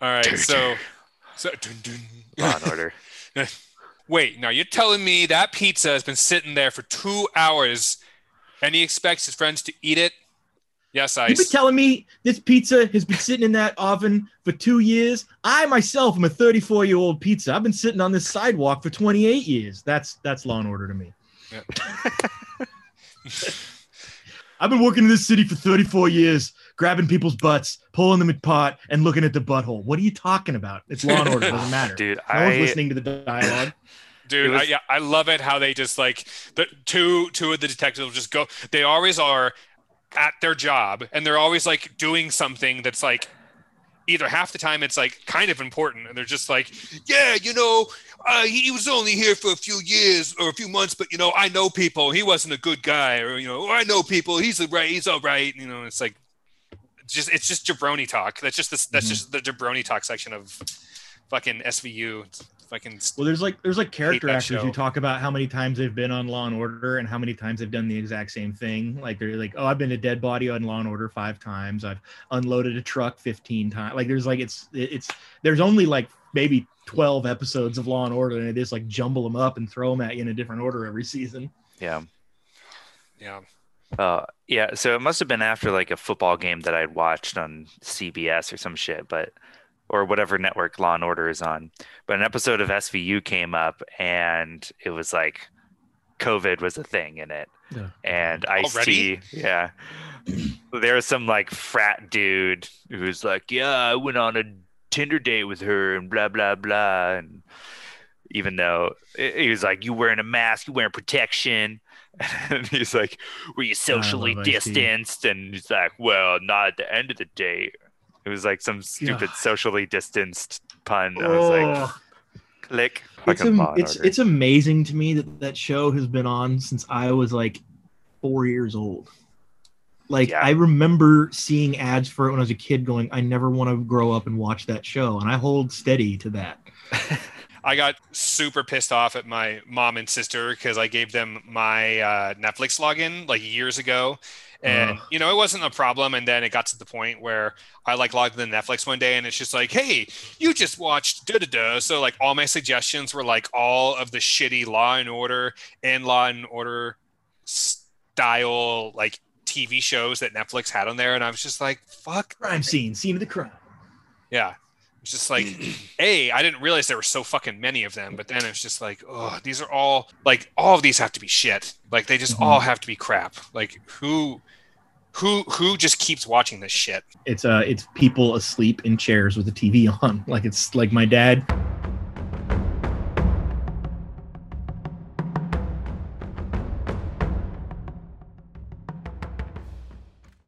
All right, so so dun, dun. Law and Order. Wait, now you're telling me that pizza has been sitting there for two hours, and he expects his friends to eat it? Yes, I. You've been telling me this pizza has been sitting in that oven for two years. I myself am a 34 year old pizza. I've been sitting on this sidewalk for 28 years. That's that's law and order to me. I've been working in this city for 34 years, grabbing people's butts, pulling them apart, and looking at the butthole. What are you talking about? It's law and order. It doesn't matter. Dude, no one's I listening to the dialogue. Dude, was- I, yeah, I love it how they just like the two two of the detectives will just go. They always are at their job, and they're always like doing something that's like either half the time it's like kind of important, and they're just like, yeah, you know, uh, he was only here for a few years or a few months, but you know, I know people. He wasn't a good guy, or you know, I know people. He's a right. He's all right. You know, it's like it's just it's just jabroni talk. That's just the, that's Mhm. just the jabroni talk section of fucking SVU. It's fucking Well, there's like there's like character actors show. who talk about how many times they've been on Law and Order and how many times they've done the exact same thing. Like they're like, oh, I've been a dead body on Law and Order five times. I've unloaded a truck 15 times. Like there's like it's it's there's only like maybe 12 episodes of Law and Order, and they just like jumble them up and throw them at you in a different order every season. yeah. yeah. Uh, yeah, so it must have been after like a football game that I'd watched on CBS or some shit, but or whatever network Law and Order is on. But an episode of SVU came up, and it was like COVID was a thing in it, Yeah. and Ice T, Already? yeah. There was some like frat dude who's like, "Yeah, I went on a Tinder date with her," and blah blah blah, and even though he was like, "You wearing a mask, you wearing protection." And he's like, "Were you socially distanced?" And he's like, "Well, not at the end of the day." It was like some stupid socially distanced pun. I was like, "Click." it's, am- it's it's amazing to me that that show has been on since I was like four years old. Like Yeah. I remember seeing ads for it when I was a kid, going, "I never want to grow up and watch that show," and I hold steady to that. I got super pissed off at my mom and sister because I gave them my uh, Netflix login like years ago. And, Ugh. you know, it wasn't a problem. And then it got to the point where I like logged in Netflix one day and it's just like, hey, you just watched da da da. So, like, all my suggestions were like all of the shitty Law and Order and Law and Order style, like, TV shows that Netflix had on there. And I was just like, fuck. Crime scene, scene of the crime. Yeah. It's just like, A, I didn't realize there were so fucking many of them, but then it's just like, oh, these are all like all of these have to be shit. Like they just Mhm. all have to be crap. Like who who who just keeps watching this shit? It's uh, it's people asleep in chairs with the TV on. Like it's like my dad